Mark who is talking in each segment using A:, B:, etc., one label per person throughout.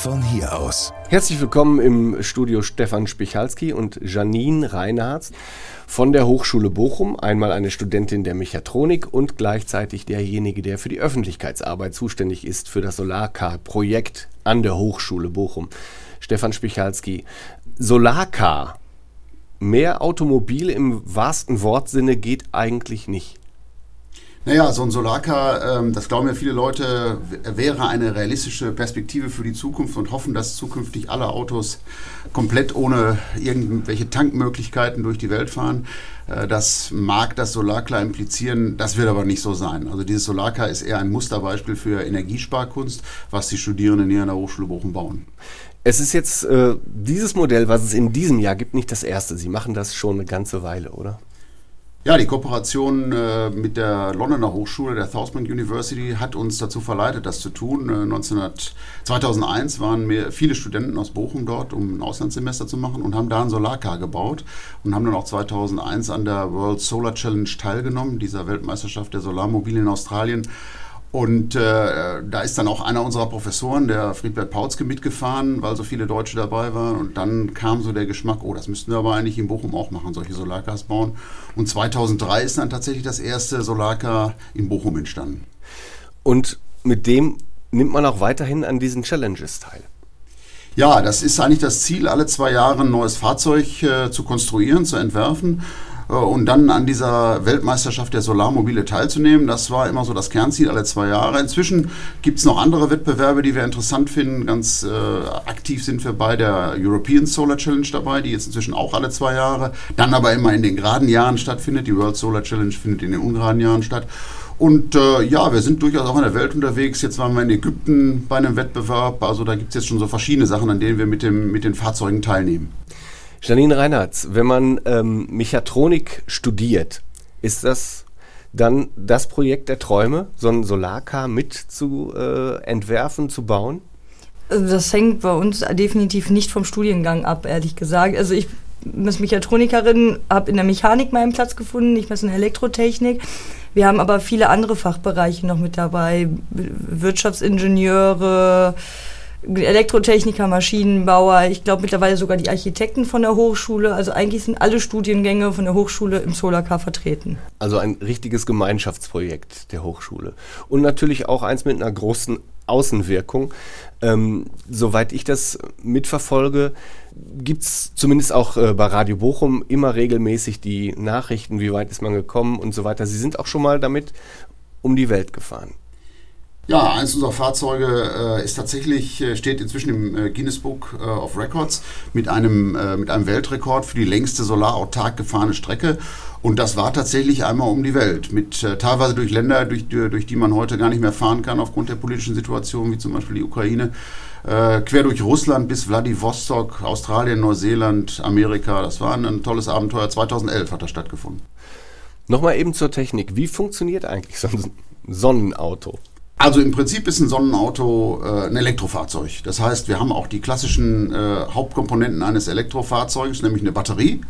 A: von hier aus.
B: Herzlich willkommen im Studio Stefan Spichalski und Janine Reinhardt von der Hochschule Bochum. Einmal eine Studentin der Mechatronik und gleichzeitig derjenige, der für die Öffentlichkeitsarbeit zuständig ist für das Solarcar-Projekt an der Hochschule Bochum. Stefan Spichalski, Solarcar, mehr Automobil im wahrsten Wortsinne geht eigentlich nicht.
C: Naja, so ein Solarcar, ähm, das glauben ja viele Leute, wäre eine realistische Perspektive für die Zukunft und hoffen, dass zukünftig alle Autos komplett ohne irgendwelche Tankmöglichkeiten durch die Welt fahren. Äh, das mag das Solarcar implizieren, das wird aber nicht so sein. Also dieses Solarcar ist eher ein Musterbeispiel für Energiesparkunst, was die Studierenden hier an der Hochschule Bochum bauen.
B: Es ist jetzt äh, dieses Modell, was es in diesem Jahr gibt, nicht das erste. Sie machen das schon eine ganze Weile, oder?
C: Ja, die Kooperation äh, mit der Londoner Hochschule, der Southbank University, hat uns dazu verleitet, das zu tun. Äh, 1900, 2001 waren mehr, viele Studenten aus Bochum dort, um ein Auslandssemester zu machen und haben da ein Solarcar gebaut und haben dann auch 2001 an der World Solar Challenge teilgenommen, dieser Weltmeisterschaft der Solarmobile in Australien und äh, da ist dann auch einer unserer Professoren, der Friedbert Pautzke, mitgefahren, weil so viele Deutsche dabei waren. Und dann kam so der Geschmack, oh, das müssten wir aber eigentlich in Bochum auch machen, solche Solarcars bauen. Und 2003 ist dann tatsächlich das erste Solarcar in Bochum entstanden.
B: Und mit dem nimmt man auch weiterhin an diesen Challenges teil.
C: Ja, das ist eigentlich das Ziel, alle zwei Jahre ein neues Fahrzeug äh, zu konstruieren, zu entwerfen und dann an dieser Weltmeisterschaft der Solarmobile teilzunehmen. Das war immer so das Kernziel alle zwei Jahre. Inzwischen gibt es noch andere Wettbewerbe, die wir interessant finden. Ganz äh, aktiv sind wir bei der European Solar Challenge dabei, die jetzt inzwischen auch alle zwei Jahre, dann aber immer in den geraden Jahren stattfindet. Die World Solar Challenge findet in den ungeraden Jahren statt. Und äh, ja, wir sind durchaus auch in der Welt unterwegs. Jetzt waren wir in Ägypten bei einem Wettbewerb. Also da gibt es jetzt schon so verschiedene Sachen, an denen wir mit, dem, mit den Fahrzeugen teilnehmen.
B: Janine Reinhardt, wenn man ähm, Mechatronik studiert, ist das dann das Projekt der Träume, so ein Solarcar mit zu äh, entwerfen, zu bauen?
D: Das hängt bei uns definitiv nicht vom Studiengang ab, ehrlich gesagt. Also ich als Mechatronikerin habe in der Mechanik meinen Platz gefunden, nicht mehr in Elektrotechnik. Wir haben aber viele andere Fachbereiche noch mit dabei, Wirtschaftsingenieure, Elektrotechniker, Maschinenbauer, ich glaube mittlerweile sogar die Architekten von der Hochschule. Also eigentlich sind alle Studiengänge von der Hochschule im Solarcar vertreten.
B: Also ein richtiges Gemeinschaftsprojekt der Hochschule. Und natürlich auch eins mit einer großen Außenwirkung. Ähm, soweit ich das mitverfolge, gibt es zumindest auch äh, bei Radio Bochum immer regelmäßig die Nachrichten, wie weit ist man gekommen und so weiter. Sie sind auch schon mal damit um die Welt gefahren.
C: Ja, eines unserer Fahrzeuge äh, ist tatsächlich, äh, steht inzwischen im äh, Guinness Book äh, of Records mit einem, äh, mit einem Weltrekord für die längste solarautark gefahrene Strecke. Und das war tatsächlich einmal um die Welt, mit teilweise durch Länder, durch, durch die man heute gar nicht mehr fahren kann aufgrund der politischen Situation, wie zum Beispiel die Ukraine. quer durch Russland bis Vladivostok, Australien, Neuseeland, Amerika. Das war ein, ein tolles Abenteuer. 2011 hat das stattgefunden.
B: Nochmal eben zur Technik. Wie funktioniert eigentlich so ein Sonnenauto?
C: Also im Prinzip ist ein Sonnenauto äh, ein Elektrofahrzeug. Das heißt, wir haben auch die klassischen äh, Hauptkomponenten eines Elektrofahrzeugs, nämlich eine Batterie.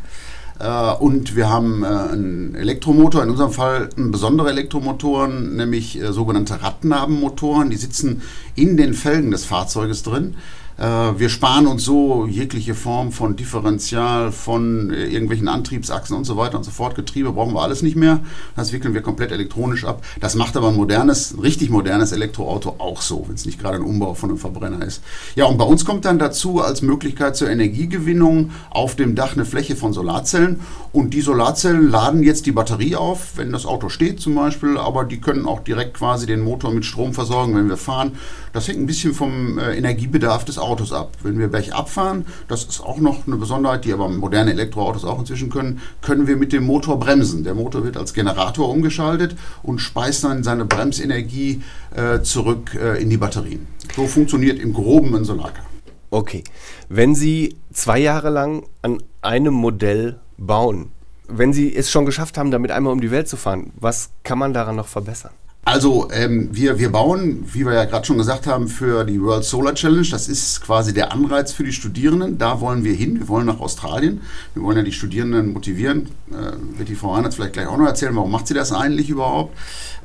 C: Äh, und wir haben äh, einen Elektromotor, in unserem Fall besondere Elektromotoren, nämlich äh, sogenannte Radnabenmotoren. Die sitzen in den Felgen des Fahrzeuges drin. Äh, wir sparen uns so jegliche Form von Differential, von äh, irgendwelchen Antriebsachsen und so weiter und so fort. Getriebe brauchen wir alles nicht mehr. Das wickeln wir komplett elektronisch ab. Das macht aber ein modernes, richtig modernes Elektroauto auch so, wenn es nicht gerade ein Umbau von einem Verbrenner ist. Ja, und bei uns kommt dann dazu als Möglichkeit zur Energiegewinnung auf dem Dach eine Fläche von Solarzellen. Und die Solarzellen laden jetzt die Batterie auf, wenn das Auto steht zum Beispiel, aber die können auch direkt quasi den Motor mit Strom versorgen, wenn wir fahren. Das hängt ein bisschen vom äh, Energiebedarf des Autos Autos ab. Wenn wir bergab fahren, das ist auch noch eine Besonderheit, die aber moderne Elektroautos auch inzwischen können, können wir mit dem Motor bremsen. Der Motor wird als Generator umgeschaltet und speist dann seine Bremsenergie äh, zurück äh, in die Batterien. So funktioniert im Groben ein Solarcar.
B: Okay. Wenn Sie zwei Jahre lang an einem Modell bauen, wenn Sie es schon geschafft haben, damit einmal um die Welt zu fahren, was kann man daran noch verbessern?
C: Also ähm, wir, wir bauen, wie wir ja gerade schon gesagt haben, für die World Solar Challenge. Das ist quasi der Anreiz für die Studierenden. Da wollen wir hin. Wir wollen nach Australien. Wir wollen ja die Studierenden motivieren. Äh, wird die Frau Reinhardt vielleicht gleich auch noch erzählen, warum macht sie das eigentlich überhaupt?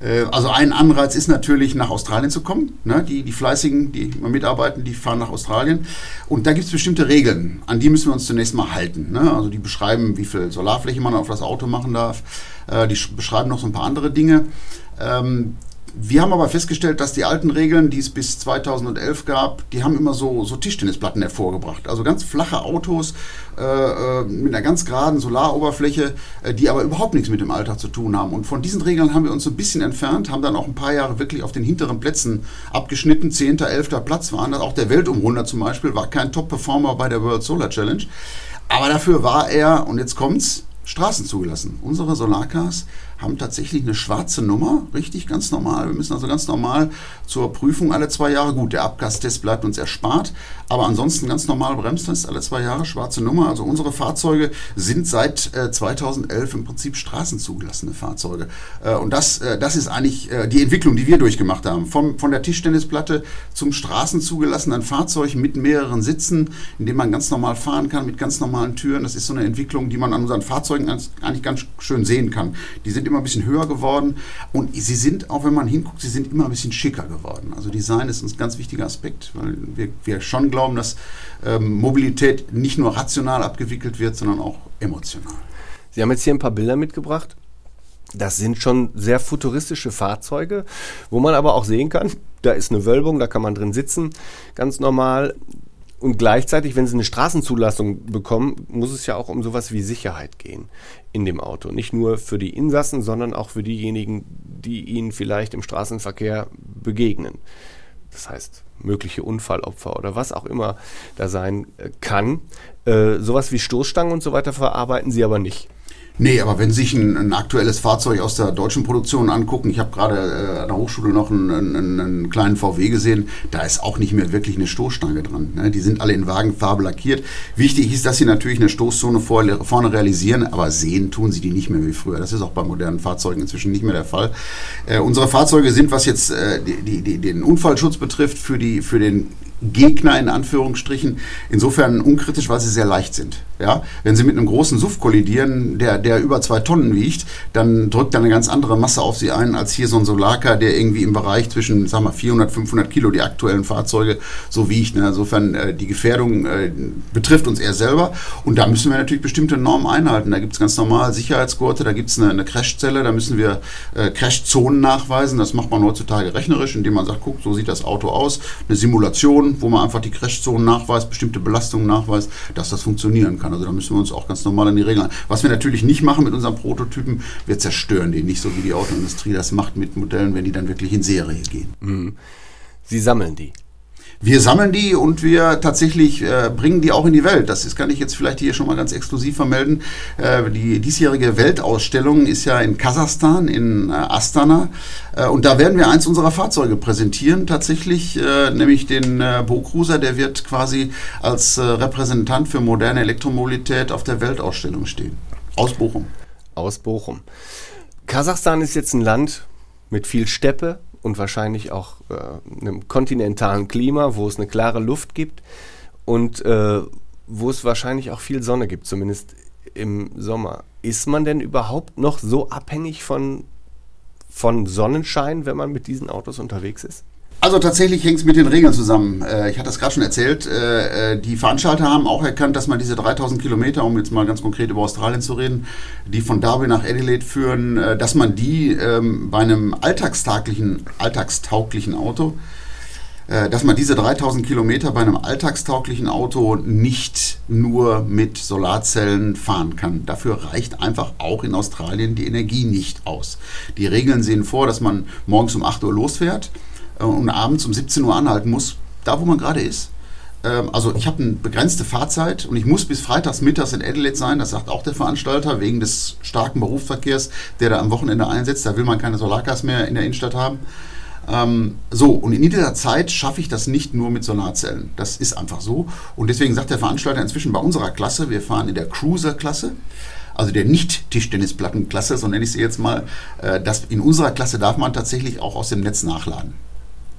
C: Äh, also ein Anreiz ist natürlich, nach Australien zu kommen. Ne? Die, die Fleißigen, die mitarbeiten, die fahren nach Australien. Und da gibt es bestimmte Regeln. An die müssen wir uns zunächst mal halten. Ne? Also die beschreiben, wie viel Solarfläche man auf das Auto machen darf. Äh, die beschreiben noch so ein paar andere Dinge. Ähm, wir haben aber festgestellt, dass die alten Regeln, die es bis 2011 gab, die haben immer so, so Tischtennisplatten hervorgebracht. Also ganz flache Autos äh, äh, mit einer ganz geraden Solaroberfläche, äh, die aber überhaupt nichts mit dem Alltag zu tun haben. Und von diesen Regeln haben wir uns so ein bisschen entfernt, haben dann auch ein paar Jahre wirklich auf den hinteren Plätzen abgeschnitten. 10., 11. Platz waren das. Auch der Weltumrunder zum Beispiel war kein Top-Performer bei der World Solar Challenge. Aber dafür war er, und jetzt kommt's, Straßen zugelassen. Unsere Solarcars haben tatsächlich eine schwarze Nummer, richtig ganz normal. Wir müssen also ganz normal zur Prüfung alle zwei Jahre. Gut, der Abgastest bleibt uns erspart, aber ansonsten ganz normal Bremstest alle zwei Jahre, schwarze Nummer. Also unsere Fahrzeuge sind seit äh, 2011 im Prinzip straßenzugelassene Fahrzeuge. Äh, und das, äh, das ist eigentlich äh, die Entwicklung, die wir durchgemacht haben. Vom, von der Tischtennisplatte zum straßenzugelassenen Fahrzeug mit mehreren Sitzen, in dem man ganz normal fahren kann, mit ganz normalen Türen. Das ist so eine Entwicklung, die man an unseren Fahrzeugen eigentlich ganz schön sehen kann. Die sind immer ein bisschen höher geworden und sie sind, auch wenn man hinguckt, sie sind immer ein bisschen schicker geworden. Also Design ist ein ganz wichtiger Aspekt, weil wir, wir schon glauben, dass ähm, Mobilität nicht nur rational abgewickelt wird, sondern auch emotional.
B: Sie haben jetzt hier ein paar Bilder mitgebracht. Das sind schon sehr futuristische Fahrzeuge, wo man aber auch sehen kann, da ist eine Wölbung, da kann man drin sitzen, ganz normal. Und gleichzeitig, wenn sie eine Straßenzulassung bekommen, muss es ja auch um sowas wie Sicherheit gehen in dem Auto. Nicht nur für die Insassen, sondern auch für diejenigen, die ihnen vielleicht im Straßenverkehr begegnen. Das heißt, mögliche Unfallopfer oder was auch immer da sein äh, kann. Äh, sowas wie Stoßstangen und so weiter verarbeiten sie aber nicht.
C: Nee, aber wenn Sie sich ein, ein, aktuelles Fahrzeug aus der deutschen Produktion angucken, ich habe gerade äh, an der Hochschule noch einen, einen, einen, kleinen VW gesehen, da ist auch nicht mehr wirklich eine Stoßstange dran. Ne? Die sind alle in Wagenfarbe lackiert. Wichtig ist, dass sie natürlich eine Stoßzone vor, vorne realisieren, aber sehen tun sie die nicht mehr wie früher. Das ist auch bei modernen Fahrzeugen inzwischen nicht mehr der Fall. Äh, unsere Fahrzeuge sind, was jetzt äh, die, die, den Unfallschutz betrifft, für, die, für den Gegner in Anführungsstrichen insofern unkritisch, weil sie sehr leicht sind. Ja? Wenn sie mit einem großen SUV kollidieren, der, der über zwei Tonnen wiegt, dann drückt da eine ganz andere Masse auf sie ein, als hier so ein Solarka, der irgendwie im Bereich zwischen sag mal, 400, 500 Kilo die aktuellen Fahrzeuge so wiegt. Ne? Insofern äh, die Gefährdung äh, betrifft uns eher selber und da müssen wir natürlich bestimmte Normen einhalten. Da gibt es ganz normal Sicherheitsgurte, da gibt es eine, eine Crashzelle, da müssen wir äh, Crashzonen nachweisen. Das macht man heutzutage rechnerisch, indem man sagt, guck, so sieht das Auto aus. Eine Simulation wo man einfach die Crashzonen nachweist, bestimmte Belastungen nachweist, dass das funktionieren kann. Also da müssen wir uns auch ganz normal an die Regeln. Was wir natürlich nicht machen mit unseren Prototypen, wir zerstören die nicht so wie die Autoindustrie das macht mit Modellen, wenn die dann wirklich in Serie gehen. Mhm.
B: Sie sammeln die.
C: Wir sammeln die und wir tatsächlich äh, bringen die auch in die Welt. Das ist, kann ich jetzt vielleicht hier schon mal ganz exklusiv vermelden. Äh, die diesjährige Weltausstellung ist ja in Kasachstan, in äh, Astana. Äh, und da werden wir eins unserer Fahrzeuge präsentieren, tatsächlich, äh, nämlich den äh, Bo-Cruiser. Der wird quasi als Repräsentant für moderne Elektromobilität auf der Weltausstellung stehen. Aus Bochum.
B: Aus Bochum. Kasachstan ist jetzt ein Land mit viel Steppe, und wahrscheinlich auch äh, einem kontinentalen Klima, wo es eine klare Luft gibt und äh, wo es wahrscheinlich auch viel Sonne gibt, zumindest im Sommer. Ist man denn überhaupt noch so abhängig von, von Sonnenschein, wenn man mit diesen Autos unterwegs ist?
C: Also tatsächlich hängt es mit den Regeln zusammen. Äh, ich hatte das gerade schon erzählt. Äh, äh, die Veranstalter haben auch erkannt, dass man diese 3000 Kilometer, um jetzt mal ganz konkret über Australien zu reden, die von Darwin nach Adelaide führen, dass man die ähm, bei einem alltagstauglichen, alltagstauglichen Auto, dass man diese 3000 Kilometer bei einem alltagstauglichen Auto nicht nur mit Solarzellen fahren kann. Dafür reicht einfach auch in Australien die Energie nicht aus. Die Regeln sehen vor, dass man morgens um 8 Uhr losfährt äh, und abends um 17 Uhr anhalten muss, da wo man gerade ist. Ähm, also ich habe eine begrenzte Fahrzeit und ich muss bis freitags mittags in Adelaide sein, das sagt auch der Veranstalter, wegen des starken Berufsverkehrs, der da am Wochenende einsetzt. Da will man keine Solarcars mehr in der Innenstadt haben. Ähm, so, und in dieser Zeit schaffe ich das nicht nur mit Solarzellen. Das ist einfach so. Und deswegen sagt der Veranstalter inzwischen bei unserer Klasse, wir fahren in der Cruiser-Klasse, also der Nicht-Tischtennisplattenklasse, so nenne ich sie jetzt mal, äh, dass in unserer Klasse darf man tatsächlich auch aus dem Netz nachladen.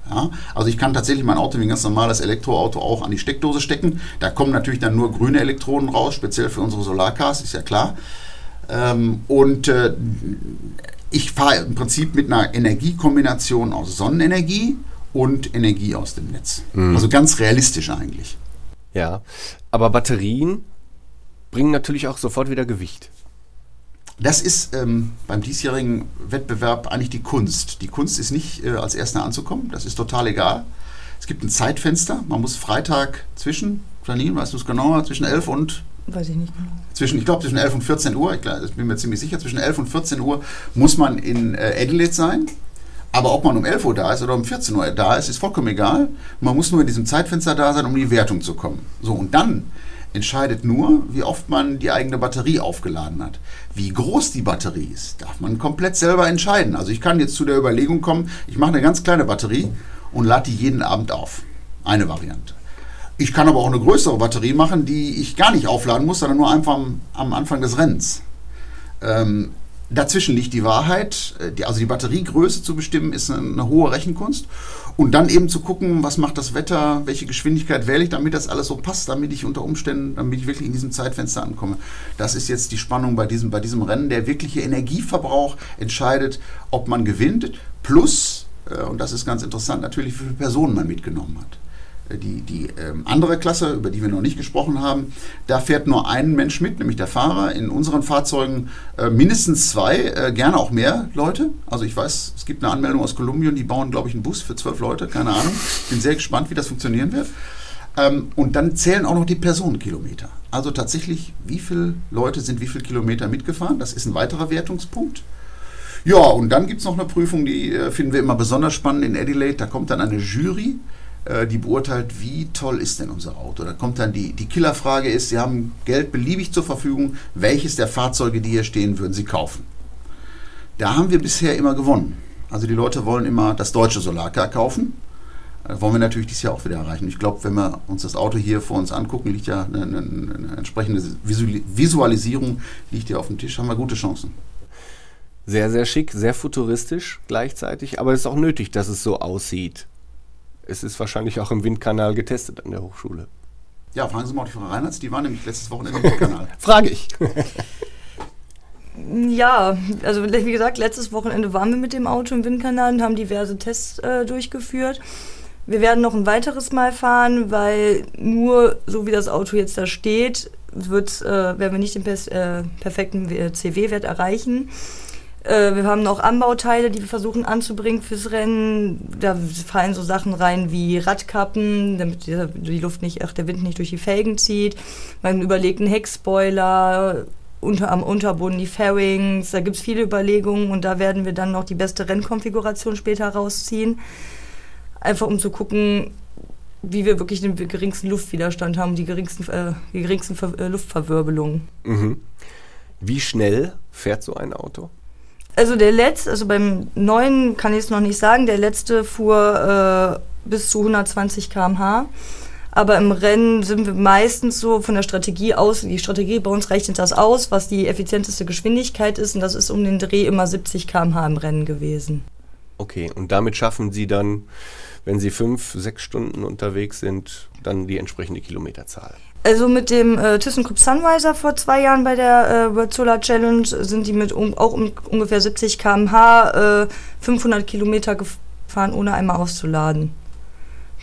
C: Ja, also ich kann tatsächlich mein Auto wie ein ganz normales Elektroauto auch an die Steckdose stecken. Da kommen natürlich dann nur grüne Elektronen raus, speziell für unsere Solarcars, ist ja klar. Ähm, und äh, ich fahre im Prinzip mit einer Energiekombination aus Sonnenenergie und Energie aus dem Netz. Mhm. Also ganz realistisch eigentlich.
B: Ja, aber Batterien bringen natürlich auch sofort wieder Gewicht.
C: Das ist ähm, beim diesjährigen Wettbewerb eigentlich die Kunst. Die Kunst ist nicht äh, als Erster anzukommen, das ist total egal. Es gibt ein Zeitfenster, man muss Freitag zwischen, Janine, weißt du es genauer, zwischen 11 und
D: Weiß ich nicht genau.
C: Zwischen, ich glaube, zwischen 11 und 14 Uhr, ich, glaub, bin mir ziemlich sicher, zwischen 11 und 14 Uhr muss man in äh, Adelaide sein. Aber ob man um 11 Uhr da ist oder um 14 Uhr da ist, ist vollkommen egal. Man muss nur in diesem Zeitfenster da sein, um in die Wertung zu kommen. So, und dann entscheidet nur, wie oft man die eigene Batterie aufgeladen hat. Wie groß die Batterie ist, darf man komplett selber entscheiden. Also ich kann jetzt zu der Überlegung kommen, ich mache eine ganz kleine Batterie und lade die jeden Abend auf. Eine Variante. Ich kann aber auch eine größere Batterie machen, die ich gar nicht aufladen muss, sondern nur einfach am, am Anfang des Rennens. Ähm, dazwischen liegt die Wahrheit. Äh, die, also die Batteriegröße zu bestimmen, ist eine, eine, hohe Rechenkunst. Und dann eben zu gucken, was macht das Wetter, welche Geschwindigkeit wähle ich, damit das alles so passt, damit ich unter Umständen, damit ich wirklich in diesem Zeitfenster ankomme. Das ist jetzt die Spannung bei diesem, bei diesem Rennen. Der wirkliche Energieverbrauch entscheidet, ob man gewinnt. Plus, äh, und das ist ganz interessant, natürlich, wie viele Personen man mitgenommen hat die, die ähm, andere Klasse, über die wir noch nicht gesprochen haben, da fährt nur ein Mensch mit, nämlich der Fahrer. In unseren Fahrzeugen äh, mindestens zwei, äh, gerne auch mehr Leute. Also ich weiß, es gibt eine Anmeldung aus Kolumbien, die bauen, glaube ich, einen Bus für zwölf Leute, keine Ahnung. Bin sehr gespannt, wie das funktionieren wird. Ähm, und dann zählen auch noch die Personenkilometer. Also tatsächlich, wie viele Leute sind wie viele Kilometer mitgefahren? Das ist ein weiterer Wertungspunkt. Ja, und dann gibt es noch eine Prüfung, die äh, finden wir immer besonders spannend in Adelaide. Da kommt dann eine Jury die beurteilt, wie toll ist denn unser Auto. Da kommt dann die, die Killerfrage ist, Sie haben Geld beliebig zur Verfügung, welches der Fahrzeuge, die hier stehen, würden Sie kaufen? Da haben wir bisher immer gewonnen. Also die Leute wollen immer das deutsche Solarcar kaufen. Das wollen wir natürlich dieses Jahr auch wieder erreichen. Ich glaube, wenn wir uns das Auto hier vor uns angucken, liegt ja eine, eine, eine entsprechende Visualisierung liegt ja auf dem Tisch, haben wir gute Chancen.
B: Sehr, sehr schick, sehr futuristisch gleichzeitig, aber es ist auch nötig, dass es so aussieht es ist wahrscheinlich auch im Windkanal getestet an der Hochschule.
C: Ja, fragen Sie mal die Frau Reinhardt, die war nämlich letztes Wochenende im Windkanal.
B: Frage ich.
D: Ja, also wie gesagt, letztes Wochenende waren wir mit dem Auto im Windkanal und haben diverse Tests äh, durchgeführt. Wir werden noch ein weiteres Mal fahren, weil nur so wie das Auto jetzt da steht, wird, äh, werden wir nicht den äh, perfekten CW-Wert erreichen. Äh, wir haben noch Anbauteile, die wir versuchen anzubringen fürs Rennen. Da fallen so Sachen rein wie Radkappen, damit die Luft nicht, ach, der Wind nicht durch die Felgen zieht. Man überlegt einen Heckspoiler, unter, am Unterboden die Fairings. Da gibt es viele Überlegungen und da werden wir dann noch die beste Rennkonfiguration später rausziehen. Einfach um zu gucken, wie wir wirklich den geringsten Luftwiderstand haben, die geringsten, äh, die geringsten Ver äh, Luftverwirbelungen.
B: Mhm. Wie schnell fährt so ein Auto?
D: Also der letzte, also beim neuen kann ich es noch nicht sagen, der letzte fuhr äh, bis zu 120 km/h. Aber im Rennen sind wir meistens so von der Strategie aus, die Strategie bei uns rechnet das aus, was die effizienteste Geschwindigkeit ist. Und das ist um den Dreh immer 70 km/h im Rennen gewesen.
B: Okay, und damit schaffen Sie dann, wenn Sie fünf, sechs Stunden unterwegs sind, dann die entsprechende Kilometerzahl.
D: Also mit dem äh, ThyssenKrupp Sunriser vor zwei Jahren bei der äh, World Solar Challenge sind die mit um, auch um ungefähr 70 km/h äh, 500 Kilometer gefahren, ohne einmal auszuladen.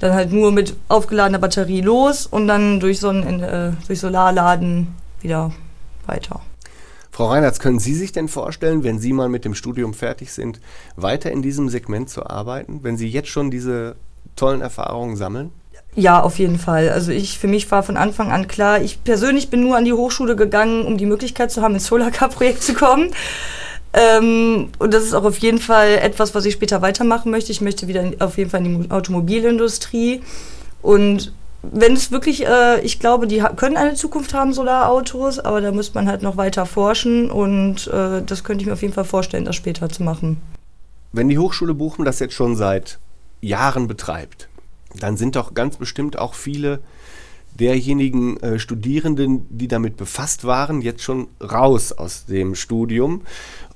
D: Dann halt nur mit aufgeladener Batterie los und dann durch, Sonnen, äh, durch Solarladen wieder weiter.
B: Frau Reinhardt, können Sie sich denn vorstellen, wenn Sie mal mit dem Studium fertig sind, weiter in diesem Segment zu arbeiten, wenn Sie jetzt schon diese tollen Erfahrungen sammeln?
D: Ja, auf jeden Fall. Also ich, für mich war von Anfang an klar, ich persönlich bin nur an die Hochschule gegangen, um die Möglichkeit zu haben, ins Solarcar-Projekt zu kommen. Ähm, und das ist auch auf jeden Fall etwas, was ich später weitermachen möchte. Ich möchte wieder in, auf jeden Fall in die Automobilindustrie. Und wenn es wirklich, äh, ich glaube, die können eine Zukunft haben, Solarautos, aber da müsste man halt noch weiter forschen und äh, das könnte ich mir auf jeden Fall vorstellen, das später zu machen.
B: Wenn die Hochschule Bochum das jetzt schon seit Jahren betreibt, dann sind doch ganz bestimmt auch viele derjenigen äh, Studierenden, die damit befasst waren, jetzt schon raus aus dem Studium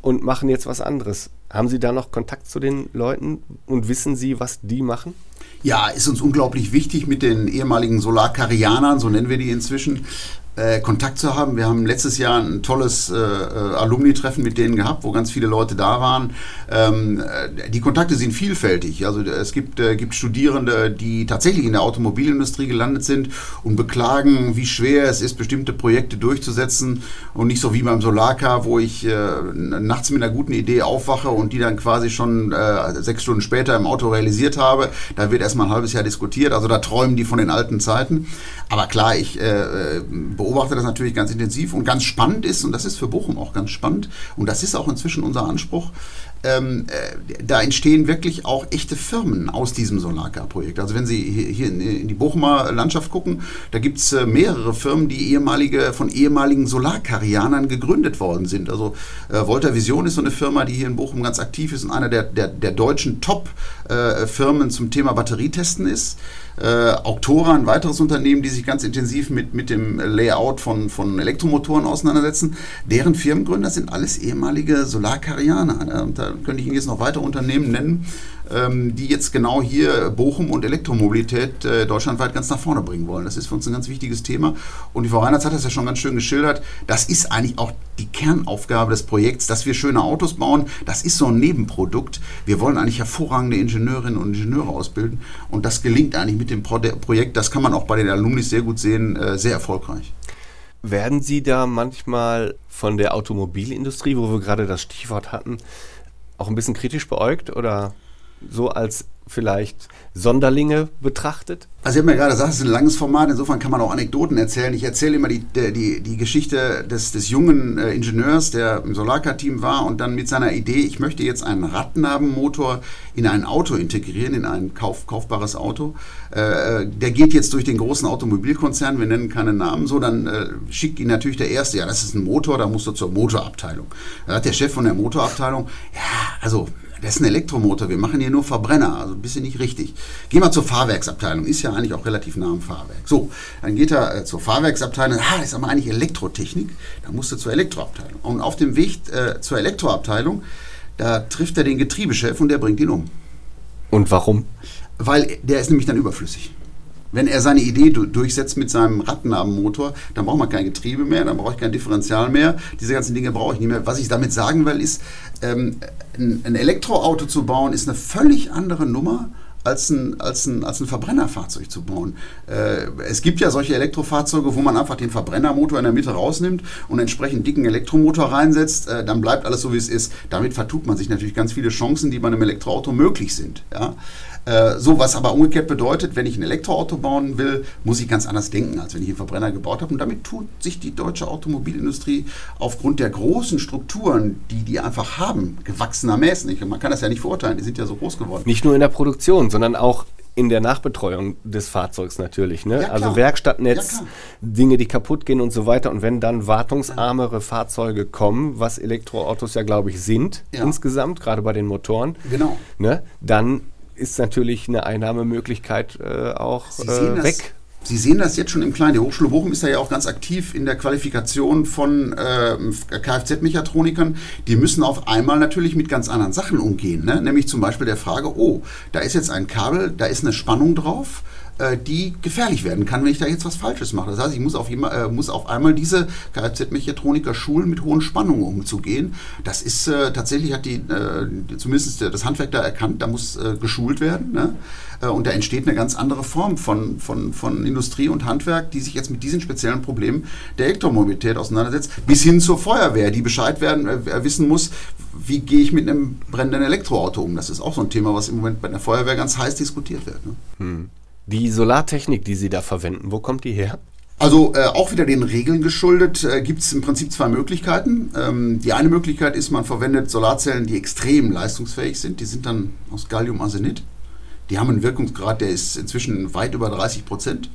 B: und machen jetzt was anderes. Haben Sie da noch Kontakt zu den Leuten und wissen Sie, was die machen?
C: Ja, ist uns unglaublich wichtig mit den ehemaligen Solarkarianern, so nennen wir die inzwischen, äh, Kontakt zu haben. Wir haben letztes Jahr ein tolles äh, äh, Alumni-Treffen mit denen gehabt, wo ganz viele Leute da waren. Ähm, äh, die Kontakte sind vielfältig. Also es gibt, äh, gibt Studierende, die tatsächlich in der Automobilindustrie gelandet sind und beklagen, wie schwer es ist, bestimmte Projekte durchzusetzen und nicht so wie beim Solarcar, wo ich äh, nachts mit einer guten Idee aufwache und die dann quasi schon sechs Stunden später im Auto realisiert habe. Da wird erstmal ein halbes Jahr diskutiert. Also da träumen die von den alten Zeiten. Aber klar, ich beobachte beobachte das natürlich ganz intensiv und ganz spannend ist, und das ist für Bochum auch ganz spannend, und das ist auch inzwischen unser Anspruch, ähm, äh, da entstehen wirklich auch echte Firmen aus diesem Solarcar-Projekt. Also wenn Sie hier in, in, die Bochumer Landschaft gucken, da gibt es äh, mehrere Firmen, die ehemalige, von ehemaligen Solarkarianern gegründet worden sind. Also äh, Volta Vision ist so eine Firma, die hier in Bochum ganz aktiv ist und einer der, der, der deutschen Top-Firmen äh, zum Thema Batterietesten ist. Äh, Auctora, ein weiteres Unternehmen, die sich ganz intensiv mit, mit dem Layout von, von Elektromotoren auseinandersetzen. Deren Firmengründer sind alles ehemalige Solarkarianer. Und da könnte ich Ihnen jetzt noch weitere Unternehmen nennen, ähm, die jetzt genau hier Bochum und Elektromobilität äh, deutschlandweit ganz nach vorne bringen wollen. Das ist für uns ein ganz wichtiges Thema. Und die Frau Reinhardt hat das ja schon ganz schön geschildert. Das ist eigentlich auch die Kernaufgabe des Projekts, dass wir schöne Autos bauen. Das ist so ein Nebenprodukt. Wir wollen eigentlich hervorragende Ingenieurinnen und Ingenieure ausbilden. Und das gelingt eigentlich mit dem Pro Projekt. Das kann man auch bei den Alumni sehr gut sehen, äh, sehr erfolgreich.
B: Werden Sie da manchmal von der Automobilindustrie, wo wir gerade das Stichwort hatten, auch ein bisschen kritisch beäugt oder so als vielleicht Sonderlinge betrachtet?
C: Also ich habe mir gerade gesagt, es ist ein langes Format, insofern kann man auch Anekdoten erzählen. Ich erzähle immer die, die, die Geschichte des, des jungen äh, Ingenieurs, der im Solarcar-Team war und dann mit seiner Idee, ich möchte jetzt einen Radnabenmotor in ein Auto integrieren, in ein kauf, kaufbares Auto. Äh, der geht jetzt durch den großen Automobilkonzern, wir nennen keine Namen, so, dann äh, schickt ihn natürlich der Erste, ja, das ist ein Motor, da musst du zur Motorabteilung. Da hat der Chef von der Motorabteilung, ja, also das ist ein Elektromotor, wir machen hier nur Verbrenner, also ein bisschen nicht richtig. Geh mal zur Fahrwerksabteilung, ist ja eigentlich auch relativ nah am Fahrwerk. So, dann geht er äh, zur Fahrwerksabteilung, ah, das ist aber eigentlich Elektrotechnik, dann musst du zur Elektroabteilung. Und auf dem Weg äh, zur Elektroabteilung, da trifft er den Getriebechef und der bringt ihn um.
B: Und warum?
C: Weil der ist nämlich dann überflüssig. Wenn er seine Idee durchsetzt mit seinem Rattenarbenmotor, dann braucht man kein Getriebe mehr, dann brauche ich kein Differential mehr. Diese ganzen Dinge brauche ich nicht mehr. Was ich damit sagen will, ist, ähm, ein, ein Elektroauto zu bauen, ist eine völlig andere Nummer als ein, als ein, als ein Verbrennerfahrzeug zu bauen. Äh, es gibt ja solche Elektrofahrzeuge, wo man einfach den Verbrennermotor in der Mitte rausnimmt und entsprechend dicken Elektromotor reinsetzt, äh, dann bleibt alles so, wie es ist. Damit vertut man sich natürlich ganz viele Chancen, die bei einem Elektroauto möglich sind. Ja? Äh, so, was aber umgekehrt bedeutet, wenn ich ein Elektroauto bauen will, muss ich ganz anders denken, als wenn ich einen Verbrenner gebaut habe. Und damit tut sich die deutsche Automobilindustrie aufgrund der großen Strukturen, die die einfach haben, gewachsenermäßen. Ich, man kann das ja nicht verurteilen, die sind ja so groß geworden.
B: Nicht nur in der Produktion, sondern auch in der Nachbetreuung des Fahrzeugs natürlich. Ne? Ja, also Werkstattnetz, ja, Dinge, die kaputt gehen und so weiter. Und wenn dann wartungsarmere Fahrzeuge kommen, was Elektroautos ja, glaube ich, sind insgesamt, gerade bei den Motoren,
C: genau.
B: ne? dann ist natürlich eine Einnahmemöglichkeit äh, auch äh, weg.
C: Sie sehen das jetzt schon im Kleinen. Die Hochschule Bochum ist da ja auch ganz aktiv in der Qualifikation von äh, Kfz-Mechatronikern. Die müssen auf einmal natürlich mit ganz anderen Sachen umgehen. Ne? Nämlich zum Beispiel der Frage, oh, da ist jetzt ein Kabel, da ist eine Spannung drauf die gefährlich werden kann, wenn ich da jetzt was Falsches mache. Das heißt, ich muss auf, äh, muss auf einmal diese Kfz-Mechatroniker schulen, mit hohen Spannungen umzugehen. Das ist äh, tatsächlich, hat die, äh, zumindest das Handwerk da erkannt, da muss äh, geschult werden. Ne? Äh, und da entsteht eine ganz andere Form von, von, von Industrie und Handwerk, die sich jetzt mit diesen speziellen Problemen der Elektromobilität auseinandersetzt, bis hin zur Feuerwehr, die Bescheid werden, wissen muss, wie gehe ich mit einem brennenden Elektroauto um. Das ist auch so ein Thema, was im Moment bei der Feuerwehr ganz heiß diskutiert wird. Ne?
B: Hm. Die Solartechnik, die Sie da verwenden, wo kommt die her?
C: Also äh, auch wieder den Regeln geschuldet äh, gibt es im Prinzip zwei Möglichkeiten. Ähm, die eine Möglichkeit ist, man verwendet Solarzellen, die extrem leistungsfähig sind. Die sind dann aus Galliumarsenid. Die haben einen Wirkungsgrad, der ist inzwischen weit über 30 Prozent.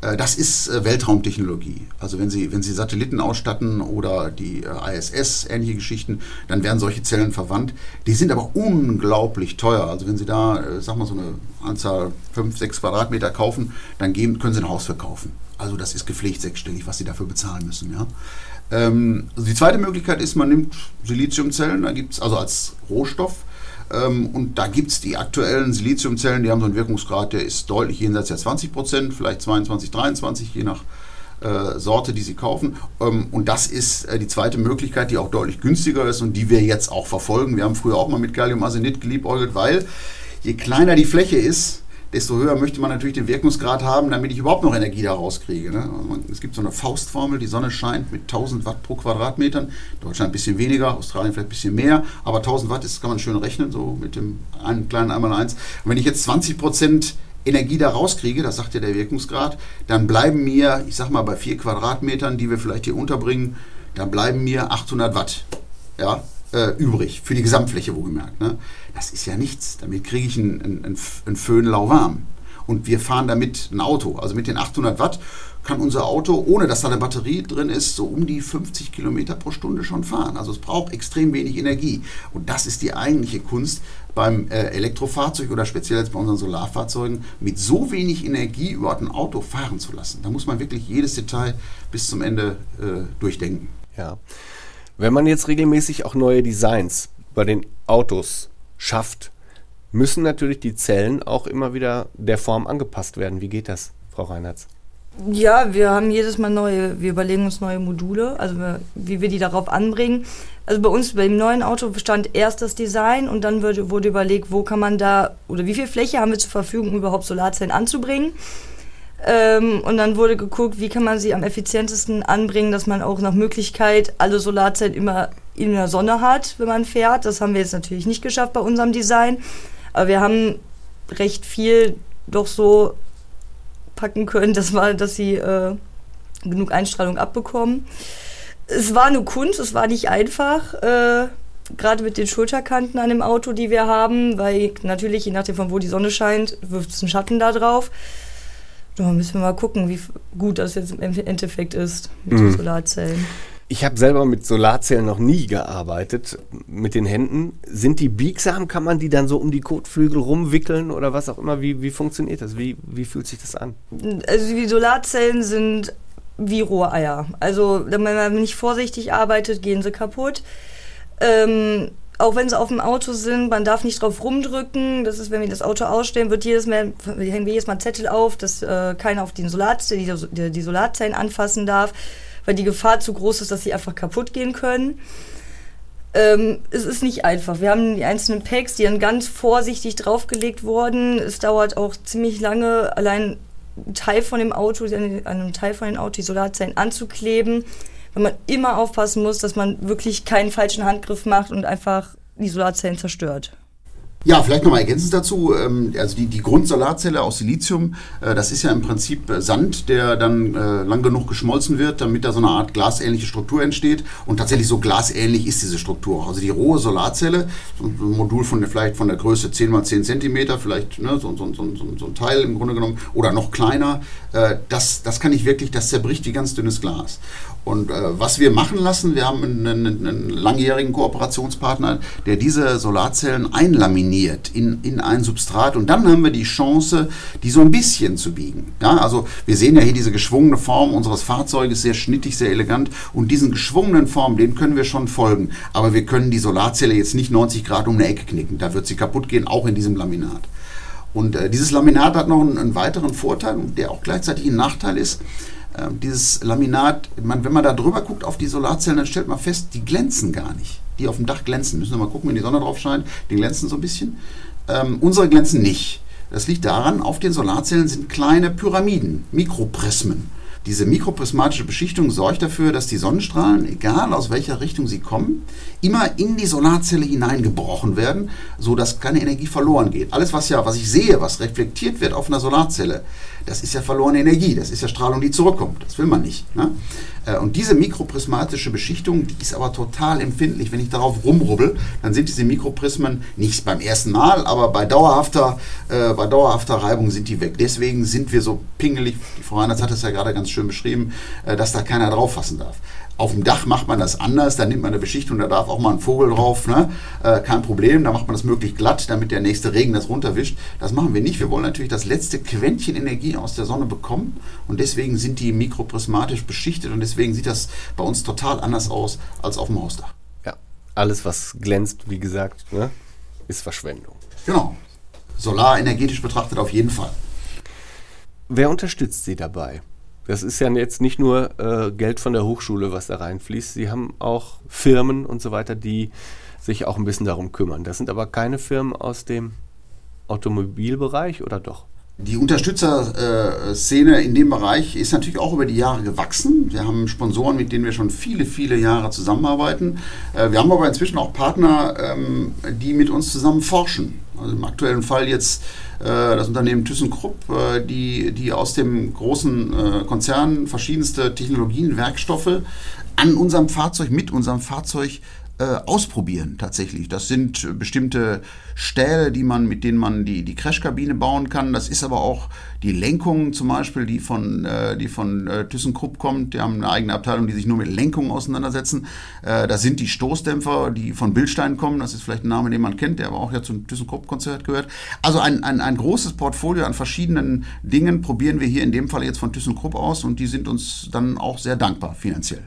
C: Äh, das ist äh, Weltraumtechnologie. Also wenn Sie, wenn Sie Satelliten ausstatten oder die äh, ISS, ähnliche Geschichten, dann werden solche Zellen verwandt. Die sind aber unglaublich teuer. Also wenn Sie da, sag mal, so eine Anzahl 5, 6 Quadratmeter kaufen, dann geben, können Sie ein Haus verkaufen. Also das ist gepflegt sechsstellig, was sie dafür bezahlen müssen. Ja? Ähm, also die zweite Möglichkeit ist, man nimmt Siliziumzellen, da gibt es also als Rohstoff. Ähm, und da gibt es die aktuellen Siliziumzellen, die haben so einen Wirkungsgrad, der ist deutlich jenseits der 20 Prozent, vielleicht 22, 23, je nach äh, Sorte, die sie kaufen. Ähm, und das ist äh, die zweite Möglichkeit, die auch deutlich günstiger ist und die wir jetzt auch verfolgen. Wir haben früher auch mal mit Galliumarsenid geliebäugelt, weil je kleiner die Fläche ist, desto höher möchte man natürlich den Wirkungsgrad haben, damit ich überhaupt noch Energie daraus kriege. Ne? Es gibt so eine Faustformel, die Sonne scheint mit 1000 Watt pro Quadratmeter. Deutschland ein bisschen weniger, Australien vielleicht ein bisschen mehr, aber 1000 Watt ist, kann man schön rechnen, so mit dem einen kleinen einmal eins. Und wenn ich jetzt 20 Prozent Energie da rauskriege, das sagt ja der Wirkungsgrad, dann bleiben mir, ich sag mal bei vier Quadratmetern, die wir vielleicht hier unterbringen, dann bleiben mir 800 Watt ja, äh, übrig, für die Gesamtfläche wohlgemerkt. Ne? Das ist ja nichts, damit kriege ich einen, einen, einen Föhn lauwarm. Und wir fahren damit ein Auto, also mit den 800 Watt kann unser Auto, ohne dass da eine Batterie drin ist, so um die 50 Kilometer pro Stunde schon fahren. Also es braucht extrem wenig Energie. Und das ist die eigentliche Kunst beim äh, Elektrofahrzeug oder speziell jetzt bei unseren Solarfahrzeugen, mit so wenig Energie überhaupt ein Auto fahren zu lassen. Da muss man wirklich jedes Detail bis zum Ende äh, durchdenken.
B: Ja. Wenn man jetzt regelmäßig auch neue Designs bei den Autos schafft, müssen natürlich die Zellen auch immer wieder der Form angepasst werden. Wie geht das, Frau Reinhardt?
D: Ja, wir haben jedes Mal neue, wir überlegen uns neue Module, also wie wir die darauf anbringen. Also bei uns beim neuen Auto stand erst das Design und dann wurde, wurde überlegt, wo kann man da oder wie viel Fläche haben wir zur Verfügung, um überhaupt Solarzellen anzubringen. Ähm, und dann wurde geguckt, wie kann man sie am effizientesten anbringen, dass man auch nach Möglichkeit alle Solarzellen immer in der Sonne hat, wenn man fährt. Das haben wir jetzt natürlich nicht geschafft bei unserem Design. Aber wir haben recht viel doch so packen können, dass, wir, dass sie äh, genug Einstrahlung abbekommen. Es war eine Kunst, es war nicht einfach, äh, gerade mit den Schulterkanten an dem Auto, die wir haben, weil natürlich, je nachdem von wo die Sonne scheint, wirft es einen Schatten da drauf. Da müssen wir mal gucken, wie gut das jetzt im Endeffekt ist mit mhm. den Solarzellen.
B: Ich habe selber mit Solarzellen noch nie gearbeitet, mit den Händen. Sind die biegsam? Kann man die dann so um die Kotflügel rumwickeln oder was auch immer? Wie, wie funktioniert das? Wie, wie fühlt sich das an?
D: Also die Solarzellen sind wie rohe Eier. Also wenn man nicht vorsichtig arbeitet, gehen sie kaputt. Ähm, auch wenn sie auf dem Auto sind, man darf nicht drauf rumdrücken. Das ist, wenn wir das Auto ausstellen, wird jedes Mal, hängen wir jedes Mal Zettel auf, dass äh, keiner auf den Solarzellen, die, die, die Solarzellen anfassen darf weil die Gefahr zu groß ist, dass sie einfach kaputt gehen können. Ähm, es ist nicht einfach. Wir haben die einzelnen Packs, die dann ganz vorsichtig draufgelegt wurden. Es dauert auch ziemlich lange, allein einen Teil von dem Auto, an einem Teil von dem Auto die Solarzellen anzukleben, weil man immer aufpassen muss, dass man wirklich keinen falschen Handgriff macht und einfach die Solarzellen zerstört.
C: Ja, vielleicht nochmal ergänzend dazu. Ähm, also die, die Grundsolarzelle aus Silizium, äh, das ist ja im Prinzip äh, Sand, der dann äh, lang genug geschmolzen wird, damit da so eine Art glasähnliche Struktur entsteht. Und tatsächlich so glasähnlich ist diese Struktur. Also die rohe Solarzelle, so ein Modul von vielleicht von der Größe 10 mal 10 Zentimeter, vielleicht ne, so, so, so, so, ein Teil im Grunde genommen, oder noch kleiner, das, das kann ich wirklich, das zerbricht wie ganz dünnes Glas. Und äh, was wir machen lassen, wir haben einen, einen, langjährigen Kooperationspartner, der diese Solarzellen einlaminiert in, in ein Substrat und dann haben wir die Chance, die so ein bisschen zu biegen. Ja, also wir sehen ja hier diese geschwungene Form unseres Fahrzeuges, sehr schnittig, sehr elegant und diesen geschwungenen Form, den können wir schon folgen. Aber wir können die Solarzelle jetzt nicht 90 Grad um eine Ecke knicken, da wird sie kaputt gehen, auch in diesem Laminat. Und äh, dieses Laminat hat noch einen, einen weiteren Vorteil, der auch gleichzeitig ein Nachteil ist dieses Laminat, man, wenn man da drüber guckt auf die Solarzellen, dann stellt man fest, die glänzen gar nicht. Die auf dem Dach glänzen. Müssen wir mal gucken, wenn die Sonne drauf scheint. Die glänzen so ein bisschen. Ähm, unsere glänzen nicht. Das liegt daran, auf den Solarzellen sind kleine Pyramiden, Mikroprismen. Diese mikroprismatische Beschichtung sorgt dafür, dass die Sonnenstrahlen, egal aus welcher Richtung sie kommen, immer in die Solarzelle hineingebrochen werden, sodass keine Energie verloren geht. Alles, was ja, was ich sehe, was reflektiert wird auf einer Solarzelle, das ist ja verlorene Energie, das ist ja Strahlung, die zurückkommt. Das will man nicht. Ne? Äh, und diese mikroprismatische Beschichtung, die ist aber total empfindlich. Wenn ich darauf rumrubbel, dann sind diese Mikroprismen nicht beim ersten Mal, aber bei dauerhafter, äh, bei dauerhafter Reibung sind die weg. Deswegen sind wir so pingelig. Die Frau Reinhardt hat es ja gerade ganz schön schön beschrieben, äh, dass da keiner drauf fassen darf. Auf dem Dach macht man das anders, da nimmt man eine Beschichtung, da darf auch mal ein Vogel drauf, ne? äh, kein Problem, da macht man das möglichst glatt, damit der nächste Regen das runterwischt. Das machen wir nicht, wir wollen natürlich das letzte Quäntchen Energie aus der Sonne bekommen und deswegen sind die mikroprismatisch beschichtet und deswegen sieht das bei uns total anders aus als auf dem Hausdach.
B: Ja, alles was glänzt, wie gesagt, ne, ist Verschwendung.
C: Genau, Solar energetisch betrachtet auf jeden Fall.
B: Wer unterstützt Sie dabei? Das ist ja jetzt nicht nur äh, Geld von der Hochschule, was da reinfließt. Sie haben auch Firmen und so weiter, die sich auch ein bisschen darum kümmern. Das sind aber keine Firmen aus dem Automobilbereich oder doch?
C: Die Unterstützerszene in dem Bereich ist natürlich auch über die Jahre gewachsen. Wir haben Sponsoren, mit denen wir schon viele, viele Jahre zusammenarbeiten. Äh, wir haben aber inzwischen auch Partner, ähm, die mit uns zusammen forschen. Also im aktuellen Fall jetzt äh, das Unternehmen ThyssenKrupp, äh, die, die aus dem großen äh, Konzern verschiedenste Technologien, Werkstoffe an unserem Fahrzeug, mit unserem Fahrzeug äh, ausprobieren tatsächlich. Das sind äh, bestimmte Stähle, die man, mit denen man die, die Crashkabine bauen kann. Das ist aber auch die Lenkung zum Beispiel, die von, äh, die von äh, ThyssenKrupp kommt. Die haben eine eigene Abteilung, die sich nur mit Lenkung auseinandersetzen. Äh, das sind die Stoßdämpfer, die von Bildstein kommen. Das ist vielleicht ein Name, den man kennt, der aber auch ja zum ThyssenKrupp-Konzert gehört. Also ein, ein, ein großes Portfolio an verschiedenen Dingen probieren wir hier in dem Fall jetzt von ThyssenKrupp aus und die sind uns dann auch sehr dankbar finanziell.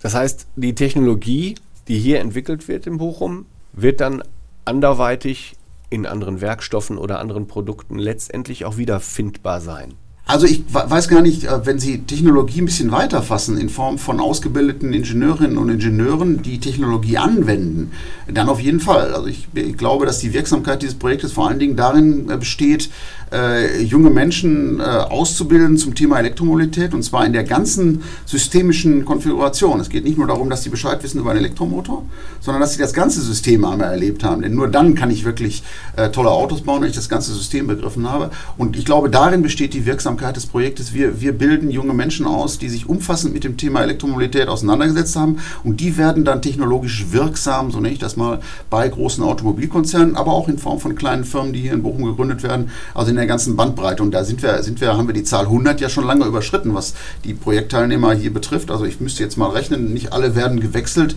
B: Das heißt, die Technologie die hier entwickelt wird in Bochum, wird dann anderweitig in anderen Werkstoffen oder anderen Produkten letztendlich auch wieder findbar sein.
C: Also ich weiß gar nicht, äh, wenn Sie Technologie ein bisschen weiter fassen in Form von ausgebildeten Ingenieurinnen und Ingenieuren, die Technologie anwenden, dann auf jeden Fall. Also ich, ich glaube, dass die Wirksamkeit dieses Projektes vor allen Dingen darin äh, besteht, äh, junge Menschen äh, auszubilden zum Thema Elektromobilität und zwar in der ganzen systemischen Konfiguration. Es geht nicht nur darum, dass sie Bescheid wissen über einen Elektromotor, sondern dass sie das ganze System einmal erlebt haben. Denn nur dann kann ich wirklich äh, tolle Autos bauen, wenn ich das ganze System begriffen habe. Und ich glaube, darin besteht die Wirksamkeit des Projektes. Wir, wir bilden junge Menschen aus, die sich umfassend mit dem Thema Elektromobilität auseinandergesetzt haben und die werden dann technologisch wirksam, so nenne ich das mal, bei großen Automobilkonzernen, aber auch in Form von kleinen Firmen, die hier in Bochum gegründet werden. Also in der ganzen Bandbreite. Und da sind wir, sind wir, haben wir die Zahl 100 ja schon lange überschritten, was die Projektteilnehmer hier betrifft. Also ich müsste jetzt mal rechnen, nicht alle werden gewechselt,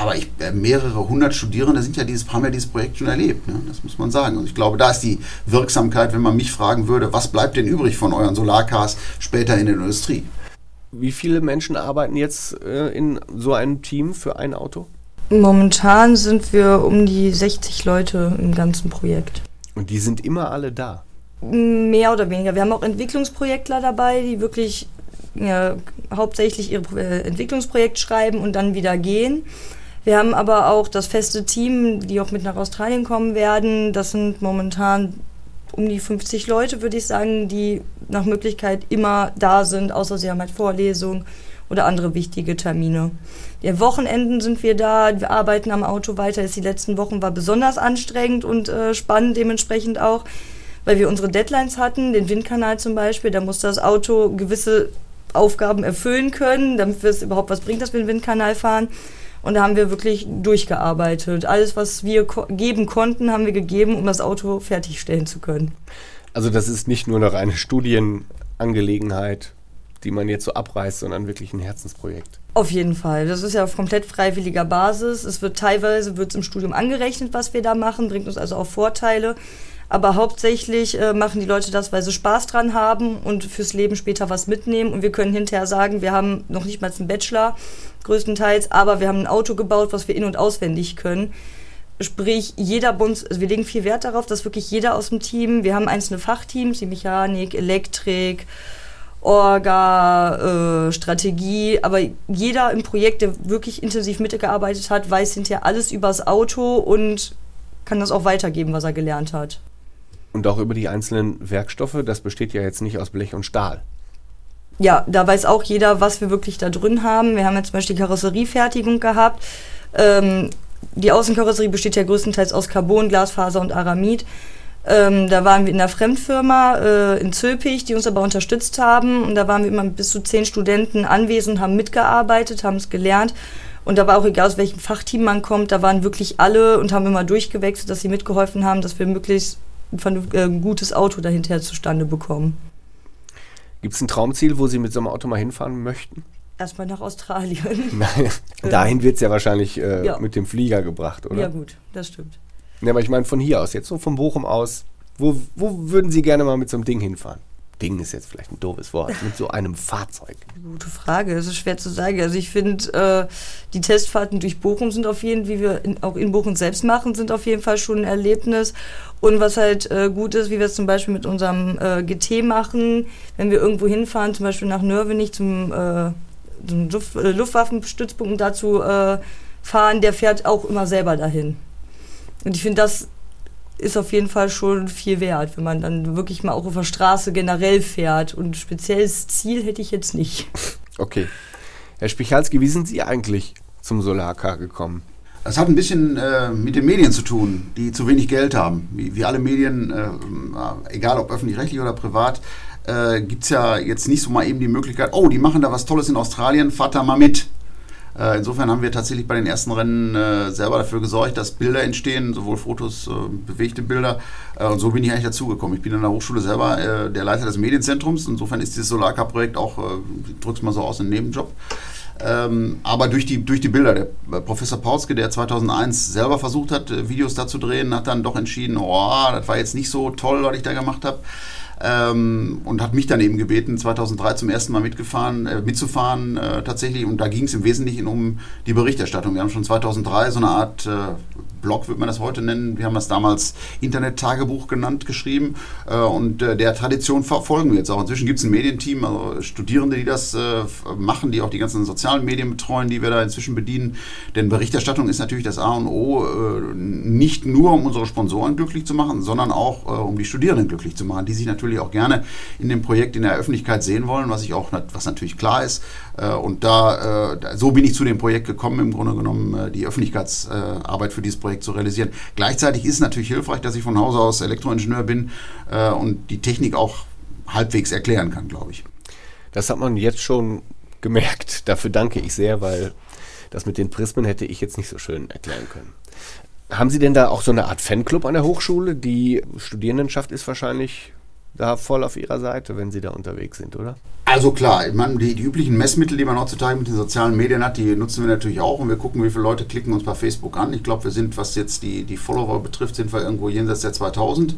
C: aber ich, äh, mehrere hundert Studierende sind ja dieses, haben ja dieses Projekt schon erlebt. Ne? Das muss man sagen. Und ich glaube, da ist die Wirksamkeit, wenn man mich fragen würde, was bleibt denn übrig von euren Solarcars später in der Industrie?
B: Wie viele Menschen arbeiten jetzt äh, in so einem Team für ein Auto?
D: Momentan sind wir um die 60 Leute im ganzen Projekt.
B: Und die sind immer alle da?
D: Mehr oder weniger. Wir haben auch Entwicklungsprojektler dabei, die wirklich ja, hauptsächlich ihr äh, Entwicklungsprojekt schreiben und dann wieder gehen. Wir haben aber auch das feste Team, die auch mit nach Australien kommen werden. Das sind momentan um die 50 Leute, würde ich sagen, die nach Möglichkeit immer da sind, außer sie haben halt Vorlesungen oder andere wichtige Termine. Die Wochenenden sind wir da, wir arbeiten am Auto weiter. Die letzten Wochen war besonders anstrengend und äh, spannend dementsprechend auch weil wir unsere Deadlines hatten, den Windkanal zum Beispiel, da muss das Auto gewisse Aufgaben erfüllen können, damit es überhaupt was bringt, dass wir den Windkanal fahren. Und da haben wir wirklich durchgearbeitet. Alles, was wir ko geben konnten, haben wir gegeben, um das Auto fertigstellen zu können.
B: Also das ist nicht nur eine reine Studienangelegenheit, die man jetzt so abreißt, sondern wirklich ein Herzensprojekt.
D: Auf jeden Fall. Das ist ja auf komplett freiwilliger Basis. Es wird teilweise wird's im Studium angerechnet, was wir da machen, bringt uns also auch Vorteile. Aber hauptsächlich äh, machen die Leute das, weil sie Spaß dran haben und fürs Leben später was mitnehmen. Und wir können hinterher sagen, wir haben noch nicht mal einen Bachelor, größtenteils, aber wir haben ein Auto gebaut, was wir in- und auswendig können. Sprich, jeder bei also wir legen viel Wert darauf, dass wirklich jeder aus dem Team, wir haben einzelne Fachteams, die Mechanik, Elektrik, Orga, äh, Strategie, aber jeder im Projekt, der wirklich intensiv mitgearbeitet hat, weiß hinterher alles übers Auto und kann das auch weitergeben, was er gelernt hat.
B: Und auch über die einzelnen Werkstoffe, das besteht ja jetzt nicht aus Blech und Stahl.
D: Ja, da weiß auch jeder, was wir wirklich da drin haben. Wir haben jetzt zum Beispiel die Karosseriefertigung gehabt. Ähm, die Außenkarosserie besteht ja größtenteils aus Carbon, Glasfaser und Aramid. Ähm, da waren wir in einer Fremdfirma äh, in Zülpich, die uns aber unterstützt haben. Und da waren wir immer bis zu zehn Studenten anwesend, haben mitgearbeitet, haben es gelernt. Und da war auch egal, aus welchem Fachteam man kommt, da waren wirklich alle und haben immer durchgewechselt, dass sie mitgeholfen haben, dass wir möglichst ein, ein gutes Auto dahinter zustande bekommen.
B: Gibt es ein Traumziel, wo Sie mit so einem Auto mal hinfahren möchten?
D: Erstmal nach Australien.
B: Nein, dahin wird es ja wahrscheinlich äh, ja. mit dem Flieger gebracht, oder?
D: Ja, gut, das stimmt.
B: Ja, aber ich meine von hier aus, jetzt so von Bochum aus, wo, wo würden Sie gerne mal mit so einem Ding hinfahren? Ding ist jetzt vielleicht ein doofes Wort, mit so einem Fahrzeug?
D: Gute Frage, es ist schwer zu sagen. Also ich finde, äh, die Testfahrten durch Bochum sind auf jeden Fall, wie wir in, auch in Bochum selbst machen, sind auf jeden Fall schon ein Erlebnis. Und was halt äh, gut ist, wie wir es zum Beispiel mit unserem äh, GT machen, wenn wir irgendwo hinfahren, zum Beispiel nach Nörvenich zum, äh, zum Luft, äh, Luftwaffenstützpunkt und dazu äh, fahren, der fährt auch immer selber dahin. Und ich finde, das ist auf jeden Fall schon viel wert, wenn man dann wirklich mal auch auf der Straße generell fährt. Und spezielles Ziel hätte ich jetzt nicht.
B: Okay. Herr Spichalski, wie sind Sie eigentlich zum Solarcar gekommen?
C: Es hat ein bisschen äh, mit den Medien zu tun, die zu wenig Geld haben. Wie, wie alle Medien, äh, egal ob öffentlich-rechtlich oder privat, äh, gibt es ja jetzt nicht so mal eben die Möglichkeit, oh, die machen da was Tolles in Australien, fahrt da mal mit. Äh, insofern haben wir tatsächlich bei den ersten Rennen äh, selber dafür gesorgt, dass Bilder entstehen, sowohl Fotos, äh, bewegte Bilder. und so bin ich eigentlich dazugekommen. Ich bin an der Hochschule selber der Leiter des Medienzentrums. Insofern ist dieses Solarcar-Projekt auch, ich drück's mal so aus, ein Nebenjob. Ähm, aber durch die, durch die Bilder, der Professor Pauske, der 2001 selber versucht hat, Videos da zu drehen, hat dann doch entschieden, oh, das war jetzt nicht so toll, was ich da gemacht habe ähm, und hat mich dann eben gebeten, 2003 zum ersten Mal mitgefahren, äh, mitzufahren äh, tatsächlich. Und da ging es im Wesentlichen um die Berichterstattung. Wir haben schon 2003 so eine Art äh, Blog, würde man das heute nennen. Wir haben das damals Internet-Tagebuch genannt, geschrieben. Äh, und äh, der Tradition verfolgen wir jetzt auch. Inzwischen gibt es ein Medienteam, also Studierende, die das äh, machen, die auch die ganzen sozialen Medien betreuen, die wir da inzwischen bedienen. Denn Berichterstattung ist natürlich das A und O, nicht nur um unsere Sponsoren glücklich zu machen, sondern auch um die Studierenden glücklich zu machen, die sich natürlich auch gerne in dem Projekt in der Öffentlichkeit sehen wollen, was ich auch, was natürlich klar ist. Und da, so bin ich zu dem Projekt gekommen, im Grunde genommen die Öffentlichkeitsarbeit für dieses Projekt Projekt zu realisieren. Gleichzeitig ist es natürlich hilfreich, dass ich von Hause aus Elektroingenieur bin äh, und die Technik auch halbwegs erklären kann, glaube ich.
B: Das hat man jetzt schon gemerkt. Dafür danke ich sehr, weil das mit den Prismen hätte ich jetzt nicht so schön erklären können. Haben Sie denn da auch so eine Art Fanclub an der Hochschule? Die Studierendenschaft ist wahrscheinlich da voll auf ihrer Seite, wenn sie da unterwegs sind, oder?
C: Also klar, ich die, die, üblichen Messmittel, die man heutzutage mit den sozialen Medien hat, die nutzen wir natürlich auch und wir gucken, wie viele Leute klicken uns bei Facebook an. Ich glaube, wir sind, was jetzt die, die Follower betrifft, sind wir irgendwo jenseits der 2000,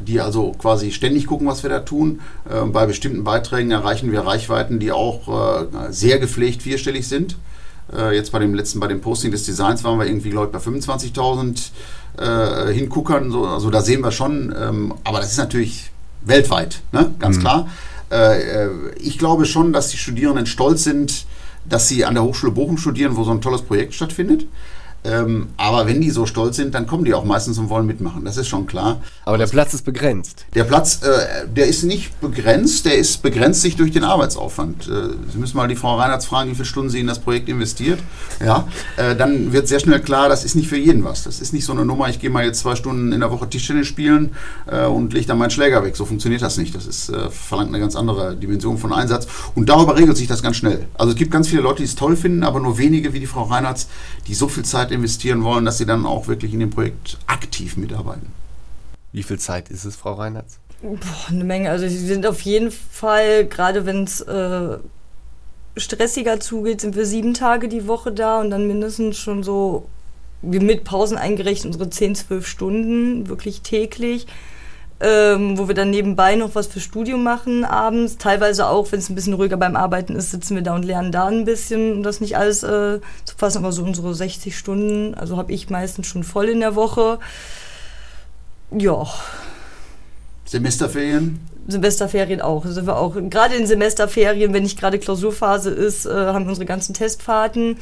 C: die also quasi ständig gucken, was wir da tun. Äh, bei bestimmten Beiträgen erreichen wir Reichweiten, die auch äh, sehr gepflegt vierstellig sind. Äh, jetzt bei dem letzten, bei dem Posting des Designs waren wir irgendwie, glaube ich, bei 25.000 äh, Hinguckern. So, also da sehen wir schon, ähm, aber das ist natürlich weltweit, ne? ganz mhm. klar. Äh, äh, ich glaube schon, dass die Studierenden stolz sind, dass sie an der Hochschule Bochum studieren, wo so ein tolles Projekt stattfindet. Ähm, aber wenn die so stolz sind, dann kommen die auch meistens und wollen mitmachen. Das ist schon klar.
B: Aber der Platz ist begrenzt.
C: Der Platz, äh, der ist nicht begrenzt, der ist begrenzt sich durch den Arbeitsaufwand. Äh, Sie müssen mal die Frau Reinhardt fragen, wie viele Stunden sie in das Projekt investiert. Ja, äh, dann wird sehr schnell klar, das ist nicht für jeden was. Das ist nicht so eine Nummer, ich gehe mal jetzt zwei Stunden in der Woche Tischtennis spielen äh, und lege dann meinen Schläger weg. So funktioniert das nicht. Das ist, äh, verlangt eine ganz andere Dimension von Einsatz. Und darüber regelt sich das ganz schnell. Also es gibt ganz viele Leute, die es toll finden, aber nur wenige wie die Frau Reinhardt, die so viel Zeit investieren wollen, dass sie dann auch wirklich in dem Projekt aktiv mitarbeiten.
B: Wie viel Zeit ist es, Frau Reinhardt?
D: Boah, eine Menge. Also sie sind auf jeden Fall, gerade wenn es äh, stressiger zugeht, sind wir sieben Tage die Woche da und dann mindestens schon so, mit Pausen eingerechnet, unsere 10, 12 Stunden, wirklich täglich ähm, wo wir dann nebenbei noch was für Studium machen abends. Teilweise auch, wenn es ein bisschen ruhiger beim Arbeiten ist, sitzen wir da und lernen da ein bisschen, um das nicht alles äh, zu fassen, aber so unsere 60 Stunden, also habe ich meistens schon voll in der Woche. Ja.
C: Semesterferien?
D: Semesterferien auch. Sind wir auch. Gerade in Semesterferien, wenn nicht gerade Klausurphase ist, äh, haben wir unsere ganzen Testfahrten,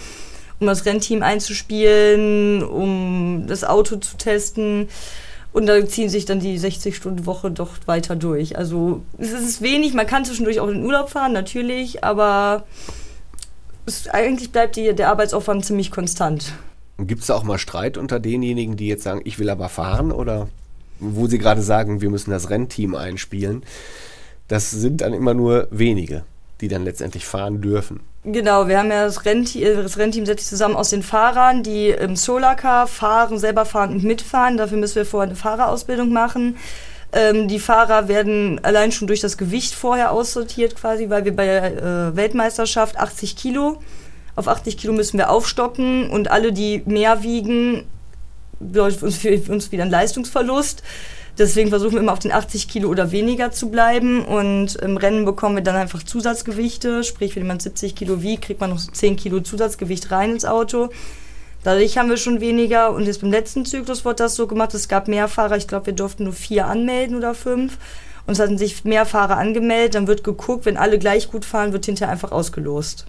D: um das Rennteam einzuspielen, um das Auto zu testen. Und da ziehen sich dann die 60-Stunden-Woche doch weiter durch. Also es ist wenig, man kann zwischendurch auch in den Urlaub fahren, natürlich, aber es, eigentlich bleibt die, der Arbeitsaufwand ziemlich konstant.
B: Gibt es da auch mal Streit unter denjenigen, die jetzt sagen, ich will aber fahren oder wo sie gerade sagen, wir müssen das Rennteam einspielen? Das sind dann immer nur wenige, die dann letztendlich fahren dürfen.
D: Genau, wir haben ja das Rennteam, äh, das Rennteam setzt sich zusammen aus den Fahrern, die im Solarcar fahren, selber fahren und mitfahren. Dafür müssen wir vorher eine Fahrerausbildung machen. Ähm, die Fahrer werden allein schon durch das Gewicht vorher aussortiert quasi, weil wir bei der äh, Weltmeisterschaft 80 Kilo, auf 80 Kilo müssen wir aufstocken und alle, die mehr wiegen, bedeutet uns, für uns wieder ein Leistungsverlust. Deswegen versuchen wir immer auf den 80 Kilo oder weniger zu bleiben. Und im Rennen bekommen wir dann einfach Zusatzgewichte. Sprich, wenn man 70 Kilo wiegt, kriegt man noch 10 Kilo Zusatzgewicht rein ins Auto. Dadurch haben wir schon weniger. Und jetzt beim letzten Zyklus wurde das so gemacht. Es gab mehr Fahrer. Ich glaube, wir durften nur vier anmelden oder fünf. Und es hatten sich mehr Fahrer angemeldet. Dann wird geguckt, wenn alle gleich gut fahren, wird hinterher einfach ausgelost,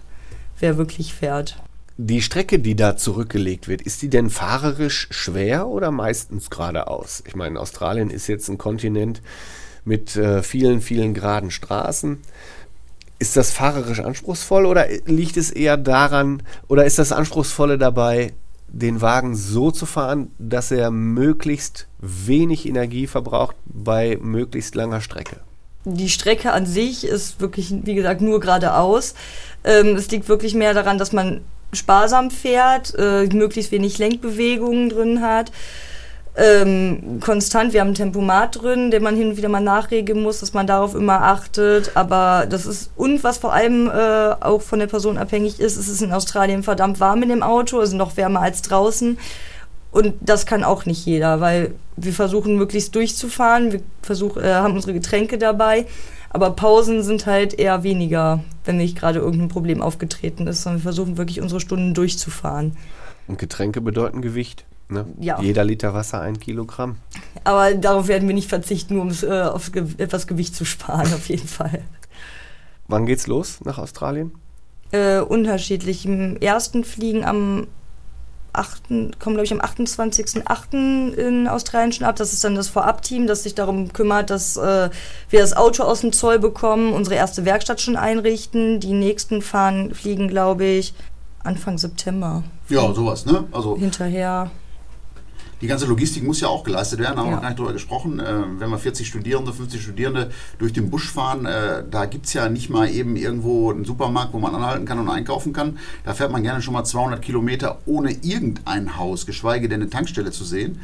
D: wer wirklich fährt.
B: Die Strecke, die da zurückgelegt wird, ist die denn fahrerisch schwer oder meistens geradeaus? Ich meine, Australien ist jetzt ein Kontinent mit äh, vielen, vielen geraden Straßen. Ist das fahrerisch anspruchsvoll oder liegt es eher daran, oder ist das Anspruchsvolle dabei, den Wagen so zu fahren, dass er möglichst wenig Energie verbraucht bei möglichst langer Strecke?
D: Die Strecke an sich ist wirklich, wie gesagt, nur geradeaus. Ähm, es liegt wirklich mehr daran, dass man sparsam fährt, äh, möglichst wenig Lenkbewegungen drin hat. Ähm, konstant, wir haben ein Tempomat drin, den man hin und wieder mal nachregeln muss, dass man darauf immer achtet. Aber das ist, und was vor allem äh, auch von der Person abhängig ist, es ist in Australien verdammt warm in dem Auto, also noch wärmer als draußen. Und das kann auch nicht jeder, weil wir versuchen möglichst durchzufahren, wir versuch, äh, haben unsere Getränke dabei. Aber Pausen sind halt eher weniger, wenn nicht gerade irgendein Problem aufgetreten ist, sondern wir versuchen wirklich unsere Stunden durchzufahren.
B: Und Getränke bedeuten Gewicht. Ne?
D: Ja.
B: Jeder Liter Wasser ein Kilogramm.
D: Aber darauf werden wir nicht verzichten, um äh, auf ge etwas Gewicht zu sparen, auf jeden Fall.
B: Wann geht's los nach Australien?
D: Äh, unterschiedlich. Im ersten Fliegen am 8., kommen, glaube ich, am 28.08. in Australien schon ab. Das ist dann das Vorabteam, das sich darum kümmert, dass äh, wir das Auto aus dem Zoll bekommen, unsere erste Werkstatt schon einrichten. Die nächsten fahren, fliegen, glaube ich, Anfang September.
C: Ja, sowas, ne?
D: Also hinterher
C: die ganze Logistik muss ja auch geleistet werden, haben wir ja. noch gar nicht drüber gesprochen. Äh, wenn wir 40 Studierende, 50 Studierende durch den Busch fahren, äh, da gibt es ja nicht mal eben irgendwo einen Supermarkt, wo man anhalten kann und einkaufen kann. Da fährt man gerne schon mal 200 Kilometer ohne irgendein Haus, geschweige denn eine Tankstelle zu sehen.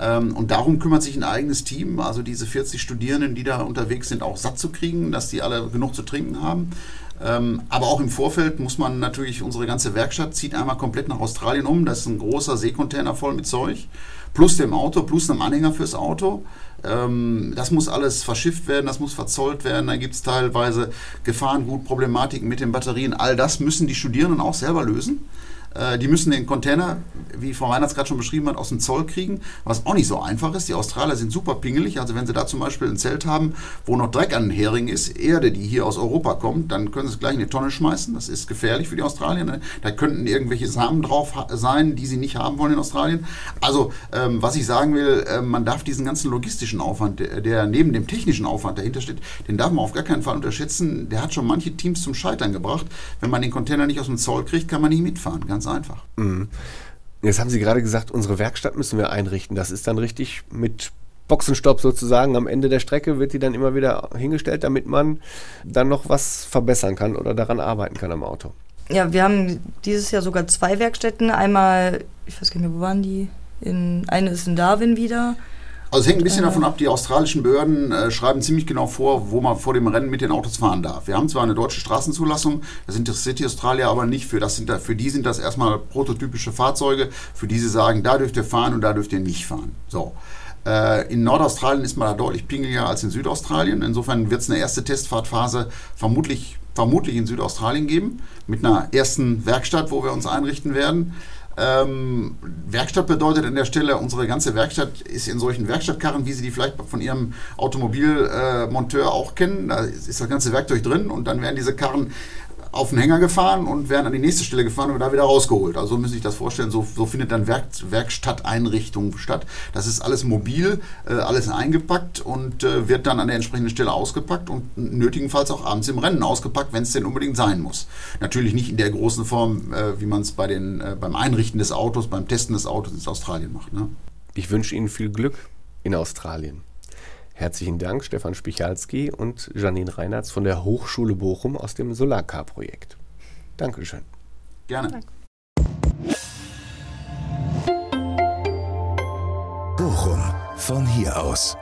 C: Ähm, und darum kümmert sich ein eigenes Team, also diese 40 Studierenden, die da unterwegs sind, auch satt zu kriegen, dass die alle genug zu trinken haben. Ähm, aber auch im Vorfeld muss man natürlich, unsere ganze Werkstatt zieht einmal komplett nach Australien um. Das ist ein großer Seekontainer voll mit Zeug plus dem Auto, plus einem Anhänger fürs Auto. Ähm, das muss alles verschifft werden, das muss verzollt werden. Da gibt es teilweise Gefahrengutproblematiken mit den Batterien. All das müssen die Studierenden auch selber lösen. Äh, die müssen den Container, wie Frau Reinhardt gerade schon beschrieben hat, aus dem Zoll kriegen, was auch nicht so einfach ist. Die Australier sind super pingelig. Also wenn sie da zum Beispiel ein Zelt haben, wo noch Dreck an den Heringen ist, Erde, die hier aus Europa kommt, dann können sie es gleich in die Tonne schmeißen. Das ist gefährlich für die Australier. Ne? Da könnten irgendwelche Samen drauf sein, die sie nicht haben wollen in Australien. Also ähm, was ich sagen will, äh, man darf diesen ganzen logistischen Aufwand, der, der neben dem technischen Aufwand dahinter steht, den darf man auf gar keinen Fall unterschätzen. Der hat schon manche Teams zum Scheitern gebracht. Wenn man den Container nicht aus dem Zoll kriegt, kann man nicht mitfahren. Ganz Ganz einfach. Mhm.
B: Jetzt haben Sie gerade gesagt, unsere Werkstatt müssen wir einrichten. Das ist dann richtig mit Boxenstopp sozusagen am Ende der Strecke wird die dann immer wieder hingestellt, damit man dann noch was verbessern kann oder daran arbeiten kann am Auto.
D: Ja, wir haben dieses Jahr sogar zwei Werkstätten. Einmal, ich weiß gar nicht mehr, wo waren die? In, eine ist in Darwin wieder
C: also es hängt ein bisschen davon ab, die australischen Behörden äh, schreiben ziemlich genau vor, wo man vor dem Rennen mit den Autos fahren darf. Wir haben zwar eine deutsche Straßenzulassung, das interessiert die Australier aber nicht. Für, das sind da, für die sind das erstmal prototypische Fahrzeuge, für die sie sagen, da dürft ihr fahren und da dürft ihr nicht fahren. So. Äh, in Nordaustralien ist man da deutlich pingeliger als in Südaustralien. Insofern wird es eine erste Testfahrtphase vermutlich, vermutlich in Südaustralien geben, mit einer ersten Werkstatt, wo wir uns einrichten werden. Ähm, Werkstatt bedeutet an der Stelle, unsere ganze Werkstatt ist in solchen Werkstattkarren, wie Sie die vielleicht von Ihrem Automobilmonteur äh, auch kennen. Da ist das ganze Werkzeug drin und dann werden diese Karren auf den Hänger gefahren und werden an die nächste Stelle gefahren und da wieder rausgeholt. Also so müssen Sie sich das vorstellen, so, so findet dann Werk, Werkstatteinrichtung statt. Das ist alles mobil, äh, alles eingepackt und äh, wird dann an der entsprechenden Stelle ausgepackt und nötigenfalls auch abends im Rennen ausgepackt, wenn es denn unbedingt sein muss. Natürlich nicht in der großen Form, äh, wie man es bei äh, beim Einrichten des Autos, beim Testen des Autos in Australien macht. Ne?
B: Ich wünsche Ihnen viel Glück in Australien. Herzlichen Dank, Stefan Spichalski und Janine Reinhardt von der Hochschule Bochum aus dem Solarcar-Projekt. Dankeschön.
C: Gerne. Danke.
A: Bochum, von hier aus.